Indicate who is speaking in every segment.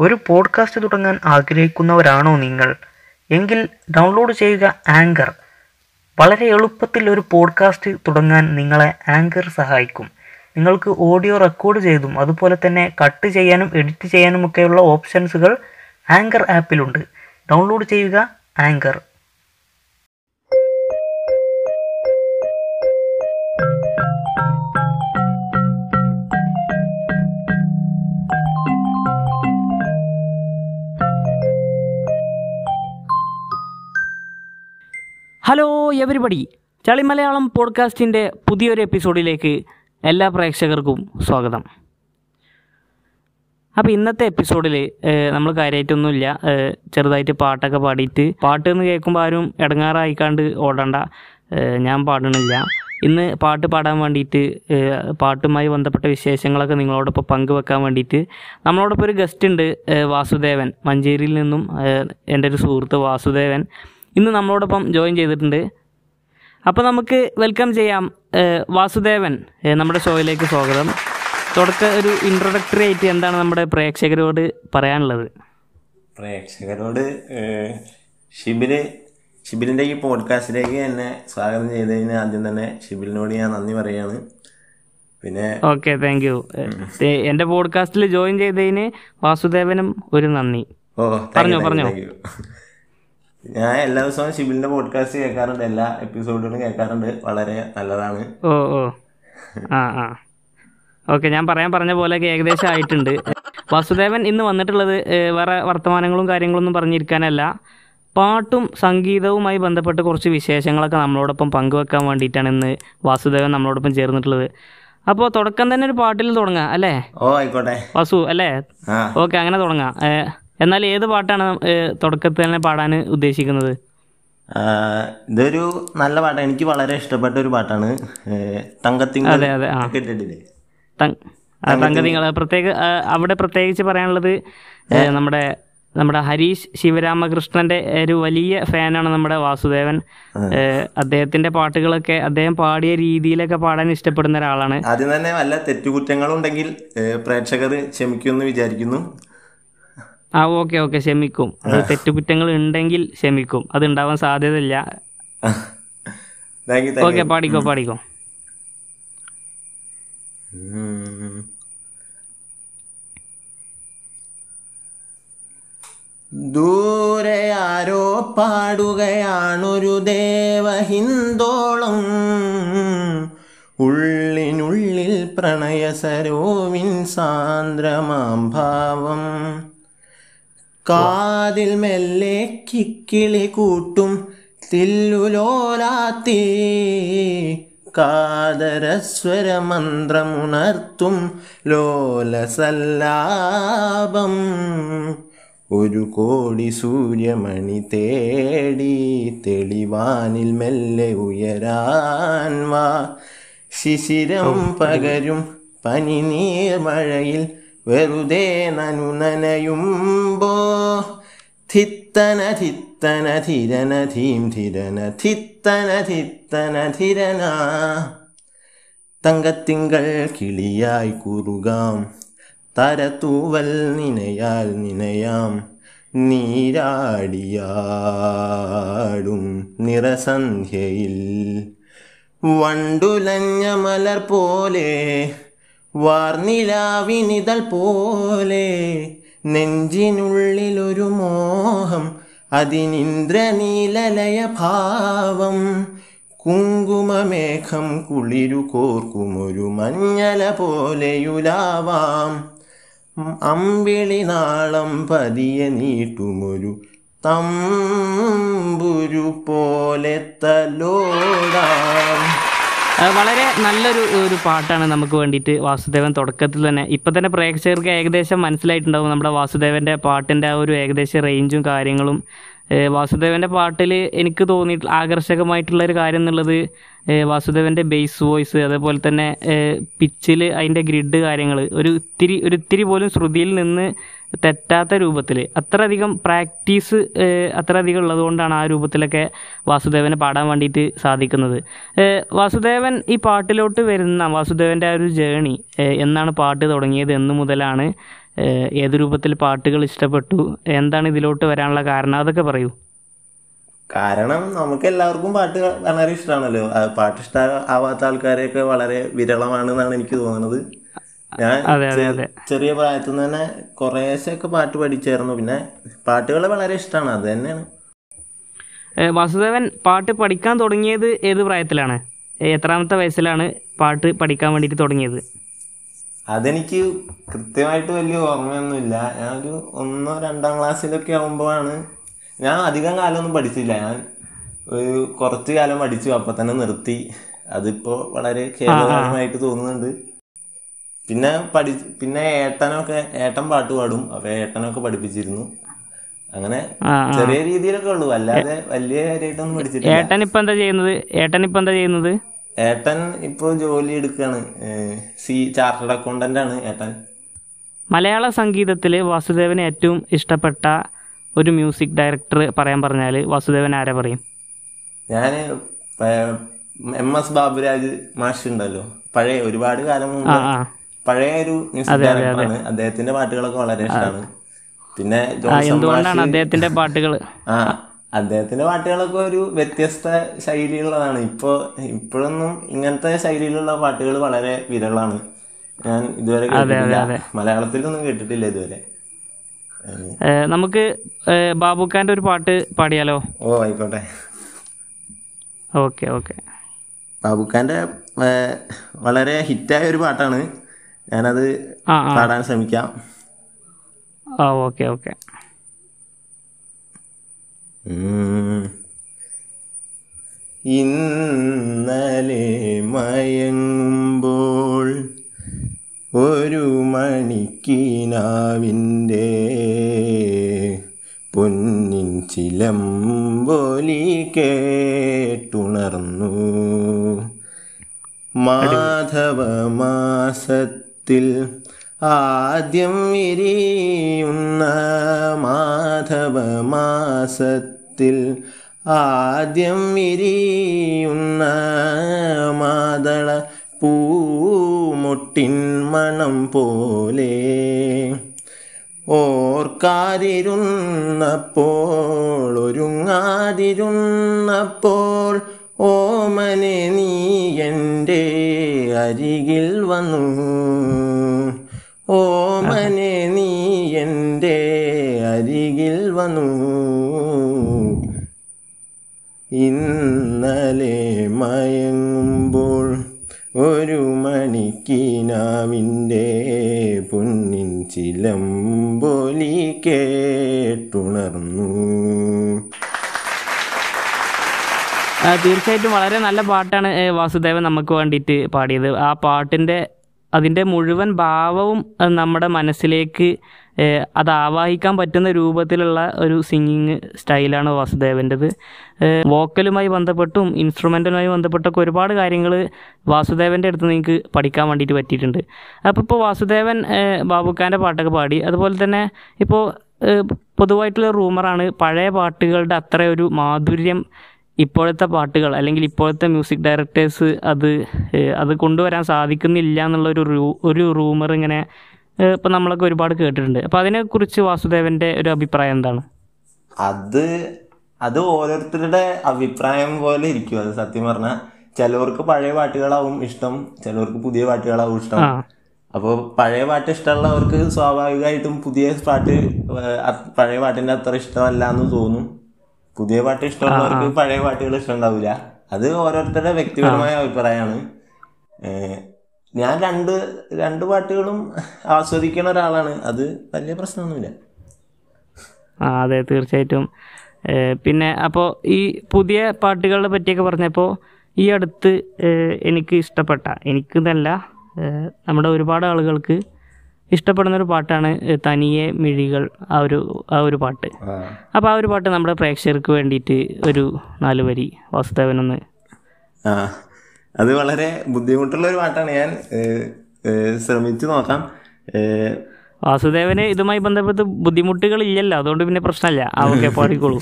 Speaker 1: ഒരു പോഡ്കാസ്റ്റ് തുടങ്ങാൻ ആഗ്രഹിക്കുന്നവരാണോ നിങ്ങൾ? എങ്കിൽ ഡൗൺലോഡ് ചെയ്യുക ആങ്കർ വളരെ എളുപ്പത്തിൽ ഒരു പോഡ്കാസ്റ്റ് തുടങ്ങാൻ നിങ്ങളെ ആങ്കർ സഹായിക്കും. നിങ്ങൾക്ക് ഓഡിയോ റെക്കോർഡ് ചെയ്തും അതുപോലെ തന്നെ കട്ട് ചെയ്യാനും എഡിറ്റ് ചെയ്യാനും ഒക്കെയുള്ള ഓപ്ഷൻസുകൾ ആങ്കർ ആപ്പിലുണ്ട് ഡൗൺലോഡ് ചെയ്യുക ആങ്കർ
Speaker 2: ഹലോ എവരിബഡി ചളിമലയാളം പോഡ്കാസ്റ്റിന്റെ പുതിയൊരു എപ്പിസോഡിലേക്ക് എല്ലാ പ്രേക്ഷകർക്കും സ്വാഗതം. അപ്പോൾ ഇന്നത്തെ എപ്പിസോഡിൽ നമ്മൾ കാര്യമായിട്ടൊന്നുമില്ല ചെറുതായിട്ട് പാട്ടൊക്കെ പാടിയിട്ട്. പാട്ട് എന്ന് കേൾക്കുമ്പോൾ ആരും ഇടങ്ങാറായിക്കാണ്ട് ഓടണ്ട. ഞാൻ പാടണില്ല. ഇന്ന് പാട്ട് പാടാൻ വേണ്ടിയിട്ട് പാട്ടുമായി ബന്ധപ്പെട്ട വിശേഷങ്ങളൊക്കെ നിങ്ങളോടൊപ്പം പങ്കുവെക്കാൻ വേണ്ടിയിട്ട് നമ്മളോടൊപ്പം ഒരു ഗസ്റ്റ് ഉണ്ട് വാസുദേവൻ. മഞ്ചേരിയിൽ നിന്നും എന്റെ ഒരു സുഹൃത്ത് വാസുദേവൻ. ഇന്ന് നമ്മളോടൊപ്പം ജോയിൻ ചെയ്തിട്ടുണ്ട്. അപ്പോൾ നമുക്ക് വെൽക്കം ചെയ്യാം വാസുദേവൻ നമ്മുടെ ഷോയിലേക്ക് സ്വാഗതം. തുടക്ക ഒരു ഇൻട്രൊഡക്ടറി ആയിട്ട് എന്താണ് നമ്മുടെ പ്രേക്ഷകരോട് പറയാനുള്ളത്?
Speaker 3: പ്രേക്ഷകരോട് ഷിബിന് ഷിബിൽ ഷിബിലിന്റെ ഈ പോഡ്കാസ്റ്റിലേക്ക് എന്നെ സ്വാഗതം ചെയ്തതിന് ആദ്യം തന്നെ ഷിബിലിനോട് ഞാൻ നന്ദി പറയാണ്. പിന്നെ
Speaker 2: ഓക്കെ താങ്ക് യു എന്റെ പോഡ്കാസ്റ്റിൽ ജോയിൻ ചെയ്തതിന് വാസുദേവനും ഒരു നന്ദി.
Speaker 3: ഓ
Speaker 2: പറഞ്ഞോ, പറഞ്ഞോ.
Speaker 3: ഞാൻ എല്ലാ ദിവസവും ഷിബിലിന്റെ പോഡ്കാസ്റ്റ് കേൾക്കാറുണ്ട്. എല്ലാ എപ്പിസോഡുകളും കേൾക്കാറുണ്ട്. വളരെ നല്ലതാണ്.
Speaker 2: ഓ ഓ. ആ ആ. ഓക്കെ ഞാൻ പറയാൻ പറഞ്ഞ പോലെ ഏകദേശം ആയിട്ടുണ്ട്. വാസുദേവൻ ഇന്ന് വന്നിട്ടുള്ളത് വേറെ വർത്തമാനങ്ങളും കാര്യങ്ങളൊന്നും പറഞ്ഞിരിക്കാനല്ല. പാട്ടും സംഗീതവുമായി ബന്ധപ്പെട്ട് കുറച്ച് വിശേഷങ്ങളൊക്കെ നമ്മളോടൊപ്പം പങ്കുവെക്കാൻ വേണ്ടിയിട്ടാണ് ഇന്ന് വാസുദേവൻ നമ്മളോടൊപ്പം ചേർന്നിട്ടുള്ളത്. അപ്പോൾ തുടക്കം തന്നെ ഒരു പാട്ടിൽ തുടങ്ങാം അല്ലേ?
Speaker 3: ഓ ആയിക്കോട്ടെ.
Speaker 2: വാസു അല്ലേ? ഓക്കെ അങ്ങനെ തുടങ്ങാം. എന്നാൽ ഏത് പാട്ടാണ് തുടക്കത്തിൽ തന്നെ പാടാൻ ഉദ്ദേശിക്കുന്നത്?
Speaker 3: ഇതൊരു നല്ല പാട്ടാണ് എനിക്ക് വളരെ ഇഷ്ടപ്പെട്ട ഒരു പാട്ടാണ്. തങ്കത്തിങ്കൾ
Speaker 2: അതെ അതെ
Speaker 3: കേട്ടിട്ടില്ലേ?
Speaker 2: പ്രത്യേക അവിടെ പ്രത്യേകിച്ച് പറയാനുള്ളത് നമ്മുടെ നമ്മുടെ ഹരീഷ് ശിവരാമകൃഷ്ണന്റെ ഒരു വലിയ ഫാനാണ് നമ്മുടെ വാസുദേവൻ. അദ്ദേഹത്തിന്റെ പാട്ടുകളൊക്കെ അദ്ദേഹം പാടിയ രീതിയിലൊക്കെ പാടാൻ ഇഷ്ടപ്പെടുന്ന ഒരാളാണ്.
Speaker 3: ആദ്യം തന്നെ വല്ല തെറ്റുകുറ്റങ്ങളുണ്ടെങ്കിൽ പ്രേക്ഷകർ ക്ഷമിക്കുമെന്ന് വിചാരിക്കുന്നു.
Speaker 2: ആ ഓക്കെ ഓക്കെ ക്ഷമിക്കും. അത് തെറ്റുകുറ്റങ്ങൾ ഉണ്ടെങ്കിൽ ക്ഷമിക്കും. അത് ഉണ്ടാവാൻ സാധ്യതയില്ല. ഓക്കെ പാടിക്കോ പാടിക്കോ.
Speaker 3: ദൂരെ ആരോ പാടുകയാണൊരു ദേവഹിന്ദോളം ഉള്ളിനുള്ളിൽ പ്രണയസരോവിൻ സാന്ദ്രമാം ഭാവം. കാതിൽ മെല്ലെ കിക്കിളി കൂട്ടും തില്ലുലോലാത്തി. കാതരസ്വരമന്ത്രമുണർത്തും ലോലസല്ലാപം. ഒരു കോടി സൂര്യമണി തേടി തെളിവാനിൽ മെല്ലെ ഉയരാൻ വാ. ശിശിരം പകരും പനിനീർമഴയിൽ വെറുതെ നനു നനയുമ്പോ ധിത്തന ധിത്തന ധിരന ധീം ധിരന ധിത്തന ധിത്തന ധിരന തങ്കത്തിങ്കൾ കിളിയായി കുറുകാം. തരത്തൂവൽ നിനയാൽ നിനയാം. നീരാടിയാടും നിറസന്ധ്യയിൽ. വണ്ടുലഞ്ഞ മലർ പോലെ വാർനിലാവിനിതൾ പോലെ നെഞ്ചിനുള്ളിലൊരു മോഹം അതിനിന്ദ്രനീലലയ ഭാവം കുങ്കുമമേഘം കുളിരു കോർക്കുമൊരു മഞ്ഞല പോലെയുലാവാം. അമ്പിളി നാളം പതിയെ നീട്ടുമൊരു തമ്പുരു പോലെ തലോടാം.
Speaker 2: വളരെ നല്ലൊരു ഒരു പാട്ടാണ് നമുക്ക് വേണ്ടിയിട്ട് വാസുദേവൻ തുടക്കത്തിൽ തന്നെ. ഇപ്പം തന്നെ പ്രേക്ഷകർക്ക് ഏകദേശം മനസ്സിലായിട്ടുണ്ടാവും നമ്മുടെ വാസുദേവന്റെ പാട്ടിന്റെ ആ ഒരു ഏകദേശ റേഞ്ചും കാര്യങ്ങളും. വാസുദേവന്റെ പാട്ടിൽ എനിക്ക് തോന്നിയിട്ട് ആകർഷകമായിട്ടുള്ള ഒരു കാര്യം എന്നുള്ളത് വാസുദേവന്റെ ബേസ് വോയിസ് അതേപോലെ തന്നെ പിച്ചിൽ അതിന്റെ ഗ്രിഡ് കാര്യങ്ങൾ ഒരു ഇത്തിരി ഒരു ഇത്തിരി പോലും ശ്രുതിയിൽ നിന്ന് തെറ്റാത്ത രൂപത്തിൽ അത്രയധികം പ്രാക്ടീസ് അത്രയധികം ഉള്ളതുകൊണ്ടാണ് ആ രൂപത്തിലൊക്കെ വാസുദേവനെ പാടാൻ വേണ്ടിയിട്ട് സാധിക്കുന്നത്. വാസുദേവൻ ഈ പാട്ടിലോട്ട് വരുന്ന വാസുദേവന്റെ ആ ഒരു ജേണി എന്നാണ് പാട്ട് തുടങ്ങിയത് എന്ന് മുതലാണ് ഏത് രൂപത്തിൽ പാട്ടുകൾ ഇഷ്ടപ്പെട്ടു എന്താണ് ഇതിലോട്ട് വരാനുള്ള കാരണം അതൊക്കെ പറയൂ.
Speaker 3: കാരണം നമുക്ക് എല്ലാവർക്കും പാട്ട് വളരെ ഇഷ്ടമാണല്ലോ പാട്ട് ഇഷ്ട ആവാത്ത ആൾക്കാരെയൊക്കെ വളരെ വിരളമാണെന്നാണ് എനിക്ക് തോന്നുന്നത്. ഞാൻ ചെറിയ പ്രായത്തിൽ നിന്ന് തന്നെ കുറേശ്ശൊക്കെ പാട്ട് പഠിച്ചായിരുന്നു. പിന്നെ പാട്ടുകൾ വളരെ ഇഷ്ടമാണ് അത് തന്നെയാണ്.
Speaker 2: വാസുദേവൻ പാട്ട് പഠിക്കാൻ തുടങ്ങിയത് ഏത് പ്രായത്തിലാണ്? എത്രാമത്തെ വയസ്സിലാണ് പാട്ട് പഠിക്കാൻ വേണ്ടിയിട്ട് തുടങ്ങിയത്?
Speaker 3: അതെനിക്ക് കൃത്യമായിട്ട് വലിയ ഓർമ്മയൊന്നുമില്ല. ഞാൻ ഒരു ഒന്നോ രണ്ടാം ക്ലാസ്സിലൊക്കെ ആകുമ്പോഴാണ് ഞാൻ അധികം കാലമൊന്നും പഠിച്ചില്ല. ഞാൻ ഒരു കുറച്ച് കാലം പഠിച്ചു അപ്പം തന്നെ നിർത്തി. അതിപ്പോൾ വളരെ ഖേദകരമായിട്ട് തോന്നുന്നുണ്ട്. പിന്നെ പഠി പിന്നെ ഏട്ടനൊക്കെ ഏട്ടൻ പാട്ട് പാടും. അപ്പൊ ഏട്ടനൊക്കെ പഠിപ്പിച്ചിരുന്നു. അങ്ങനെ ചെറിയ രീതിയിലൊക്കെ ഉള്ളൂ. അല്ലാതെ വലിയ കാര്യമായിട്ടൊന്നും പഠിച്ചിട്ടില്ല.
Speaker 2: ഏട്ടൻ ഇപ്പൊ എന്താ ചെയ്യുന്നത്? ഏട്ടൻ ഇപ്പൊ എന്താ ചെയ്യുന്നത്?
Speaker 3: ഏട്ടൻ ഇപ്പോൾ ജോലി എടുക്കുകയാണ് സി ചാർട്ടേഡ് അക്കൗണ്ടന്റ് ആണ് ഏട്ടൻ.
Speaker 2: മലയാള സംഗീതത്തിൽ വാസുദേവന് ഏറ്റവും ഇഷ്ടപ്പെട്ട ഒരു മ്യൂസിക് ഡയറക്ടർ പറയാൻ പറഞ്ഞാൽ വാസുദേവൻ ആരെ പറയും?
Speaker 3: ഞാൻ എം എസ് ബാബുരാജ് മാഷ് ഉണ്ടല്ലോ. പഴയ ഒരുപാട് കാലം മുമ്പ് പഴയ ഒരു മ്യൂസിക് ഡയറക്ടറാണ് അദ്ദേഹത്തിന്റെ പാട്ടുകളൊക്കെ വളരെ ഇഷ്ടമാണ്. പിന്നെ
Speaker 2: എന്തുകൊണ്ടാണ് അദ്ദേഹത്തിന്റെ പാട്ടുകൾ?
Speaker 3: ആ അദ്ദേഹത്തിന്റെ പാട്ടുകളൊക്കെ ഒരു വ്യത്യസ്ത ശൈലിയുള്ളതാണ് ഇപ്പോ ഇപ്പോഴൊന്നും ഇങ്ങനത്തെ ശൈലിയിലുള്ള പാട്ടുകൾ വളരെ വിരളാണ്. ഞാൻ ഇതുവരെ കേട്ടിട്ടില്ല. മലയാളത്തിലൊന്നും കേട്ടിട്ടില്ല ഇതുവരെ.
Speaker 2: നമുക്ക് ബാബുക്കാന്റെ ഒരു പാട്ട് പാടിയാലോ?
Speaker 3: ഓ ആയിക്കോട്ടെ.
Speaker 2: Okay okay.
Speaker 3: ബാബുക്കാന്റെ വളരെ ഹിറ്റായ ഒരു പാട്ടാണ്. ഞാനത് പാടാൻ ശ്രമിക്കാം.
Speaker 2: ആ ഓക്കെ ഓക്കെ.
Speaker 3: ഇന്നലെ മയങ്ങുമ്പോൾ ഒരു മണിക്കിനാവിന്റെ പൊന്നിൻ ചിലമ്പൊലി കേട്ടുണർന്നു. മാധവമാസത്തിൽ ആദ്യം വിരിയുന്ന മാധവ മാസത്തിൽ ആദ്യം വിരിയുന്ന മാതള പൂമുട്ടിൻ മണം പോലെ ഓർക്കാതിരുന്നപ്പോൾ ഒരുങ്ങാതിരുന്നപ്പോൾ ഓമനെ നീ എന്റെ അരികിൽ വന്നു. ഓമനെ നീ എന്റെ അരികിൽ വന്നു. ഇന്നലെ മയങ്ങുമ്പോൾ ഒരു മണിക്കിനാവിന്റെ പൊന്നിൻ ചിലമ്പൊലി കേട്ടുണർന്നു.
Speaker 2: ആ, തീർച്ചയായിട്ടും വളരെ നല്ല പാട്ടാണ് വാസുദേവൻ നമുക്ക് വേണ്ടിയിട്ട് പാടിയത്. ആ പാട്ടിന്റെ അതിന്റെ മുഴുവൻ ഭാവവും നമ്മുടെ മനസ്സിലേക്ക് അത് ആവാഹിക്കാൻ പറ്റുന്ന രൂപത്തിലുള്ള ഒരു സിംഗിങ് സ്റ്റൈലാണ് വാസുദേവന്റെത് വോക്കലുമായി ബന്ധപ്പെട്ടും ഇൻസ്ട്രുമെന്റുമായി ബന്ധപ്പെട്ടൊക്കെ ഒരുപാട് കാര്യങ്ങൾ വാസുദേവന്റെ അടുത്ത് നിങ്ങൾക്ക് പഠിക്കാൻ വേണ്ടിയിട്ട് പറ്റിയിട്ടുണ്ട്. അപ്പോൾ ഇപ്പോൾ വാസുദേവൻ ബാബുക്കാന്റെ പാട്ടൊക്കെ പാടി അതുപോലെ തന്നെ ഇപ്പോൾ പൊതുവായിട്ടുള്ള റൂമറാണ് പഴയ പാട്ടുകളുടെ അത്ര ഒരു മാധുര്യം ഇപ്പോഴത്തെ പാട്ടുകൾ അല്ലെങ്കിൽ ഇപ്പോഴത്തെ മ്യൂസിക് ഡയറക്ടേഴ്സ് അത് അത് കൊണ്ടുവരാൻ സാധിക്കുന്നില്ല എന്നുള്ള ഒരു റൂ ഒരു റൂമർ ഇങ്ങനെ ഇപ്പം നമ്മളൊക്കെ ഒരുപാട് കേട്ടിട്ടുണ്ട്. അപ്പോൾ അതിനെക്കുറിച്ച് വാസുദേവന്റെ ഒരു അഭിപ്രായം എന്താണ്?
Speaker 3: അത് അത് ഓരോരുത്തരുടെ അഭിപ്രായം പോലെ ഇരിക്കും. അത് സത്യം പറഞ്ഞാൽ ചിലവർക്ക് പഴയ പാട്ടുകളാവും ഇഷ്ടം ചിലവർക്ക് പുതിയ പാട്ടുകളാവും ഇഷ്ടം. അപ്പോൾ പഴയ പാട്ട് ഇഷ്ടമുള്ളവർക്ക് സ്വാഭാവികമായിട്ടും പുതിയ പാട്ട് പഴയ പാട്ടിന്റെ അത്ര ഇഷ്ടമല്ല എന്ന് തോന്നും. പുതിയ പാട്ട് ഇഷ്ടമുള്ളവർക്ക് പഴയ പാട്ടുകൾ ഇഷ്ടമുണ്ടാവില്ല അത് ഓരോരുത്തരുടെ വ്യക്തിപരമായ അഭിപ്രായമാണ്. ഞാൻ രണ്ട് രണ്ട് പാട്ടുകളും ആസ്വദിക്കുന്ന ഒരാളാണ്. അത് വലിയ പ്രശ്നമൊന്നുമില്ല.
Speaker 2: ആ അതെ തീർച്ചയായിട്ടും. പിന്നെ അപ്പോൾ ഈ പുതിയ പാട്ടുകളെ പറ്റിയൊക്കെ പറഞ്ഞപ്പോൾ ഈ അടുത്ത് എനിക്ക് ഇഷ്ടപ്പെട്ട എനിക്കെന്നല്ല നമ്മുടെ ഒരുപാട് ആളുകൾക്ക് ഇഷ്ടപ്പെടുന്ന ഒരു പാട്ടാണ് തനിയെ മിഴികൾ ആ ഒരു ആ ഒരു പാട്ട്. അപ്പോൾ ആ ഒരു പാട്ട് നമ്മുടെ പ്രേക്ഷകർക്ക് വേണ്ടിയിട്ട് ഒരു നാല് വരി വാസുദേവനൊന്ന്.
Speaker 3: അത് വളരെ ബുദ്ധിമുട്ടുള്ള ഒരു പാട്ടാണ്. ഞാൻ ശ്രമിച്ചു നോക്കാം.
Speaker 2: വാസുദേവന് ഇതുമായി ബന്ധപ്പെട്ട് ബുദ്ധിമുട്ടുകൾ ഇല്ലല്ലോ അതുകൊണ്ട് പിന്നെ പ്രശ്നമല്ല. ആ ഓക്കെ പാടിക്കോളൂ.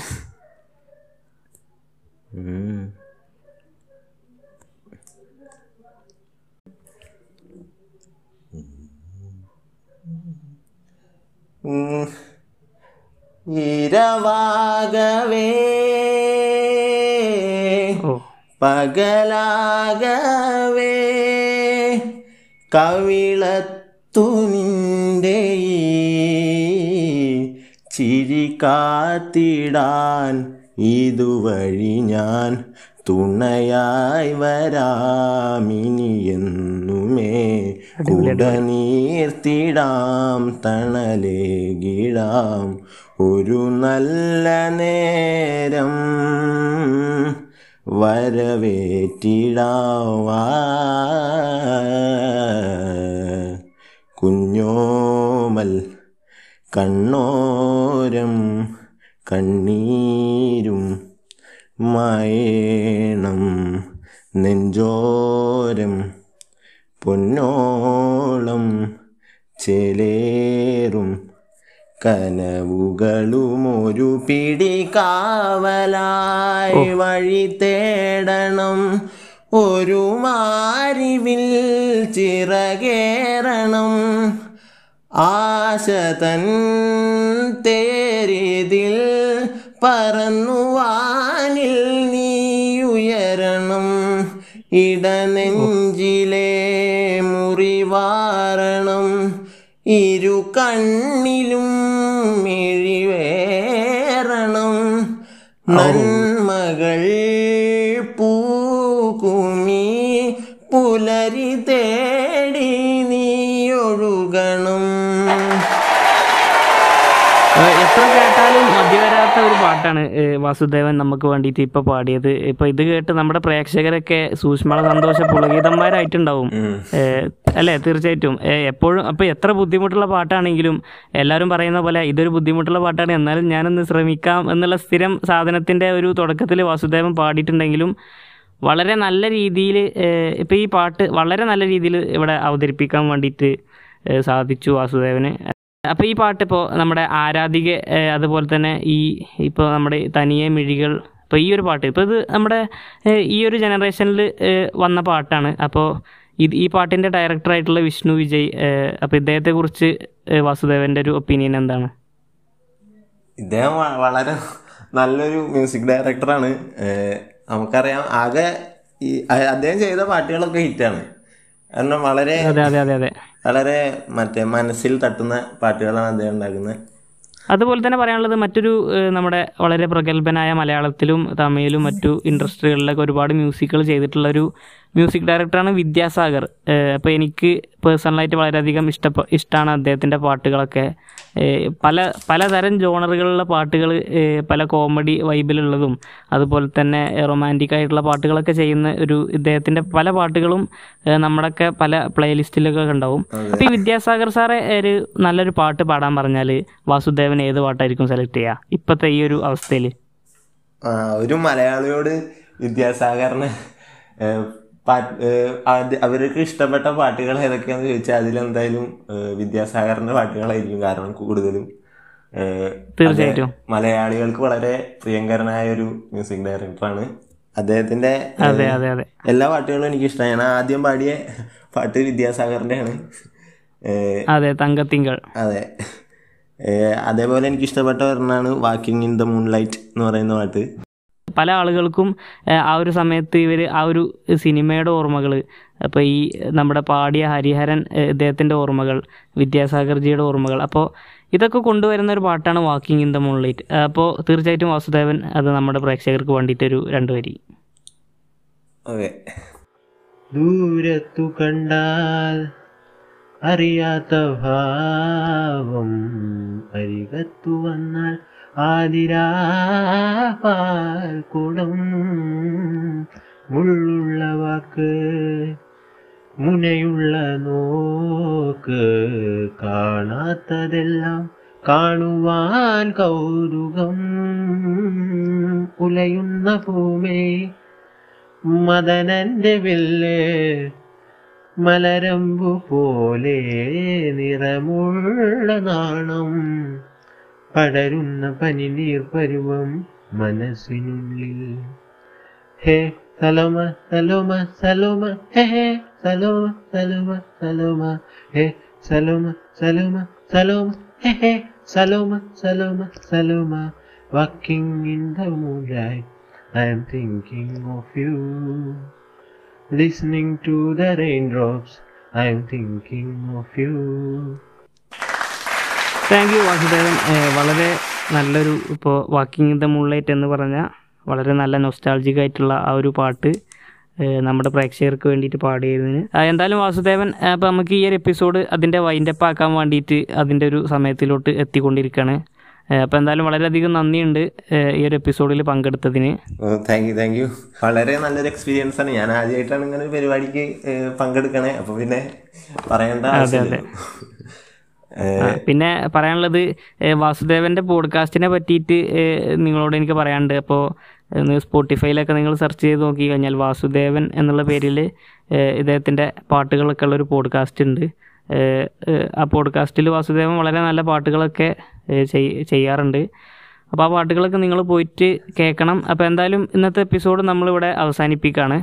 Speaker 3: ഇരവാകവേ. പകലാകവേ. കവിളത്തു നിന്റെ ചിരി കാത്തിടാൻ ഇതുവഴി ഞാൻ തുണയായി വരാമിനിയെന്നുമേ എന്നുമേ കുടനീർത്തിടാം തണലേകിടാം ഒരു നല്ല നേരം വരവേറ്റിടാവാ. കുഞ്ഞോമൽ കണ്ണോരം കണ്ണീരും മയേണം. നെഞ്ചോരം പൊന്നോളം ചേലേറും. കനവുകളും ഒരു പിടി കാവലായി വഴി തേടണം. ഒരു മാരിവിൽ ചിറകേറണം. ആശതൻ തേരിതിൽ പറന്നുവാനിൽ നീ ഉയരണം. ഇടനെഞ്ചിലെ മുറിവാരണം. ഇരു കണ്ണിലും മിഴിവേറണം. നന്മകൾ
Speaker 2: എത്ര കേട്ടാലും മതിവരാത്ത ഒരു പാട്ടാണ് വാസുദേവൻ നമുക്ക് വേണ്ടിയിട്ട് ഇപ്പൊ പാടിയത്. ഇപ്പൊ ഇത് കേട്ട് നമ്മുടെ പ്രേക്ഷകരൊക്കെ സൂക്ഷ്മ സന്തോഷ പുളകിതന്മാരായിട്ടുണ്ടാവും. അല്ലേ? തീർച്ചയായിട്ടും. എപ്പോഴും അപ്പൊ എത്ര ബുദ്ധിമുട്ടുള്ള പാട്ടാണെങ്കിലും എല്ലാവരും പറയുന്ന പോലെ ഇതൊരു ബുദ്ധിമുട്ടുള്ള പാട്ടാണ്. എന്നാലും ഞാനൊന്ന് ശ്രമിക്കാം എന്നുള്ള സ്ഥിരം സാധനത്തിന്റെ ഒരു തുടക്കത്തിൽ വാസുദേവൻ പാടിയിട്ടുണ്ടെങ്കിലും വളരെ നല്ല രീതിയിൽ ഇപ്പൊ ഈ പാട്ട് വളരെ നല്ല രീതിയിൽ ഇവിടെ അവതരിപ്പിക്കാൻ വേണ്ടിയിട്ട് സാധിച്ചു വാസുദേവന്. അപ്പോൾ ഈ പാട്ട് ഇപ്പോ നമ്മുടെ ആരാധിക അതുപോലെ തന്നെ ഈ ഇപ്പോൾ നമ്മുടെ തനിയെ മിഴികൾ ഇപ്പോൾ ഈ ഒരു പാട്ട് ഇപ്പോൾ ഇത് നമ്മുടെ ഈ ഒരു ജനറേഷനിൽ വന്ന പാട്ടാണ്. അപ്പോൾ ഇത് ഈ പാട്ടിന്റെ ഡയറക്ടറായിട്ടുള്ള വിഷ്ണു വിജയ് അപ്പൊ അപ്പോൾ ഇദ്ദേഹത്തെക്കുറിച്ച് വാസുദേവന്റെ ഒരു ഒപ്പീനിയൻ എന്താണ്?
Speaker 3: ഇദ്ദേഹം വളരെ നല്ലൊരു മ്യൂസിക് ഡയറക്ടറാണ് നമുക്കറിയാം. ആകെ ഈ അദ്ദേഹം ചെയ്ത പാട്ടുകളൊക്കെ ഹിറ്റാണ് കാരണം വളരെ വളരെ മറ്റേ മനസ്സിൽ തട്ടുന്ന പാട്ടുകളാണ് അദ്ദേഹം ഉണ്ടാക്കുന്നത്.
Speaker 2: അതുപോലെ തന്നെ പറയാനുള്ളത് മറ്റൊരു നമ്മുടെ വളരെ പ്രഗത്ഭനായ മലയാളത്തിലും തമിഴിലും മറ്റു ഇൻഡസ്ട്രികളിലൊക്കെ ഒരുപാട് മ്യൂസിക്കുകൾ ചെയ്തിട്ടുള്ള ഒരു മ്യൂസിക് ഡയറക്ടറാണ് വിദ്യാസാഗർ. അപ്പോൾ എനിക്ക് പേഴ്സണലായിട്ട് വളരെയധികം ഇഷ്ട ഇഷ്ടമാണ് അദ്ദേഹത്തിന്റെ പാട്ടുകളൊക്കെ. പല പലതരം ജോണറുകളിലുള്ള പാട്ടുകൾ പല കോമഡി വൈബിലുള്ളതും അതുപോലെ തന്നെ റൊമാന്റിക് ആയിട്ടുള്ള പാട്ടുകളൊക്കെ ചെയ്യുന്ന ഒരു ഇദ്ദേഹത്തിന്റെ പല പാട്ടുകളും നമ്മുടെയൊക്കെ പല പ്ലേലിസ്റ്റിലൊക്കെ ഉണ്ടാവും അപ്പോൾ ഈ വിദ്യാസാഗർ സാറെ ഒരു നല്ലൊരു പാട്ട് പാടാൻ പറഞ്ഞാൽ വാസുദേവൻ ഏത് പാട്ടായിരിക്കും സെലക്ട് ചെയ്യുക ഇപ്പോഴത്തെ ഈ ഒരു അവസ്ഥയിൽ
Speaker 3: ഒരു മലയാളിയോട് വിദ്യാസാഗറിന് അവർക്ക് ഇഷ്ടപ്പെട്ട പാട്ടുകൾ ഏതൊക്കെയാണെന്ന് ചോദിച്ചാൽ അതിലെന്തായാലും വിദ്യാസാഗറിന്റെ പാട്ടുകളായിരിക്കും കാരണം കൂടുതലും.
Speaker 2: തീർച്ചയായിട്ടും.
Speaker 3: മലയാളികൾക്ക് വളരെ പ്രിയങ്കരനായ ഒരു മ്യൂസിക് ഡയറക്ടറാണ്. അദ്ദേഹത്തിന്റെ എല്ലാ പാട്ടുകളും എനിക്ക് ഇഷ്ടമാണ് ഞാൻ ആദ്യം പാടിയ പാട്ട് വിദ്യാസാഗറിന്റെ ആണ്
Speaker 2: അതെ തങ്കത്തിങ്കൾ.
Speaker 3: അതെ. അതേപോലെ എനിക്ക് ഇഷ്ടപ്പെട്ട ഒരെണ്ണമാണ് walking in the moonlight എന്ന് പറയുന്ന പാട്ട്.
Speaker 2: പല ആളുകൾക്കും ആ ഒരു സമയത്ത് ഇവർ ആ ഒരു സിനിമയുടെ ഓർമ്മകൾ അപ്പോൾ ഈ നമ്മുടെ പാടിയ ഹരിഹരൻ ഇദ്ദേഹത്തിന്റെ ഓർമ്മകൾ വിദ്യാസാഗർജിയുടെ ഓർമ്മകൾ അപ്പോൾ ഇതൊക്കെ കൊണ്ടുവരുന്ന ഒരു പാട്ടാണ് വാക്കിംഗ് ഇൻ ദ മൂൺലൈറ്റ്. അപ്പോൾ തീർച്ചയായിട്ടും വാസുദേവൻ അത് നമ്മുടെ പ്രേക്ഷകർക്ക് വേണ്ടിയിട്ടൊരു രണ്ടു വരി.
Speaker 3: അതെ
Speaker 4: ദൂരത്തു കണ്ടാൽ അറിയാത്ത ഭാവം അരികത്തു വന്നാൽ ആതിരാപാൽ കുടം വാക്ക് മുനയുള്ള നോക്ക് കാണാത്തതെല്ലാം കാണുവാൻ കൗതുകം. ഉലയുന്ന ഭൂമി മദനന്റെ വില്ല് മലരമ്പു പോലെ നിറമുള്ള നാണം. പടരുന്ന പനിനീർ പരുവം മനസ്സിനുള്ളിൽ hey Saloma Saloma Saloma hey hey Saloma Saloma Saloma hey Saloma Saloma Saloma hey hey Saloma, Saloma, Saloma, walking in the moonlight. I am thinking of you. Listening to the raindrops, I am thinking of you.
Speaker 2: Thank you Vasudevan. വളരെ നല്ലൊരു ഇപ്പോൾ walking the മുള്ളേറ്റ് എന്ന് പറഞ്ഞ വളരെ നല്ല nostalgic ആയിട്ടുള്ള ആ ഒരു പാട്ട് നമ്മുടെ പ്രേക്ഷകർക്ക് വേണ്ടിയിട്ട് പാടിയതിന്. എന്തായാലും വാസുദേവൻ അപ്പോൾ നമുക്ക് ഈ ഒരു എപ്പിസോഡ് അതിന്റെ വൈൻഡപ്പ് ആക്കാൻ വേണ്ടിയിട്ട് അതിന്റെ ഒരു സമയത്തിലോട്ട് എത്തിക്കൊണ്ടിരിക്കുകയാണ് അപ്പോൾ എന്തായാലും വളരെയധികം നന്ദിയുണ്ട് ഈ ഒരു എപ്പിസോഡിൽ പങ്കെടുത്തതിന്.
Speaker 3: താങ്ക് യു താങ്ക് യു വളരെ നല്ലൊരു എക്സ്പീരിയൻസ് ആണ്. ഞാൻ ആദ്യമായിട്ടാണ് ഇങ്ങനെ ഒരു പരിപാടിക്ക് പങ്കെടുക്കണേ. അപ്പോൾ പിന്നെ പറയേണ്ട അതെ
Speaker 2: ആ, പിന്നെ പറയാനുള്ളത് വാസുദേവന്റെ പോഡ്കാസ്റ്റിനെ പറ്റിയിട്ട് നിങ്ങളോട് എനിക്ക് പറയാനുണ്ട്. അപ്പോൾ സ്പോട്ടിഫൈയിലൊക്കെ നിങ്ങൾ സെർച്ച് ചെയ്ത് നോക്കി കഴിഞ്ഞാൽ വാസുദേവൻ എന്നുള്ള പേരിൽ ഇദ്ദേഹത്തിന്റെ പാട്ടുകളൊക്കെ ഉള്ള ഒരു പോഡ്കാസ്റ്റ് ഉണ്ട്. ആ പോഡ്കാസ്റ്റിൽ വാസുദേവൻ വളരെ നല്ല പാട്ടുകളൊക്കെ ചെയ്യാറുണ്ട്. അപ്പോൾ ആ പാട്ടുകളൊക്കെ നിങ്ങൾ പോയിട്ട് കേൾക്കണം. അപ്പോൾ എന്തായാലും ഇന്നത്തെ എപ്പിസോഡ് നമ്മളിവിടെ അവസാനിപ്പിക്കുകയാണ്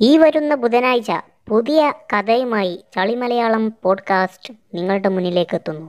Speaker 5: ഈ വരുന്ന ബുധനാഴ്ച പുതിയ കഥയുമായി ചളിമലയാളം പോഡ്കാസ്റ്റ് നിങ്ങളുടെ മുന്നിലേക്ക് എത്തുന്നു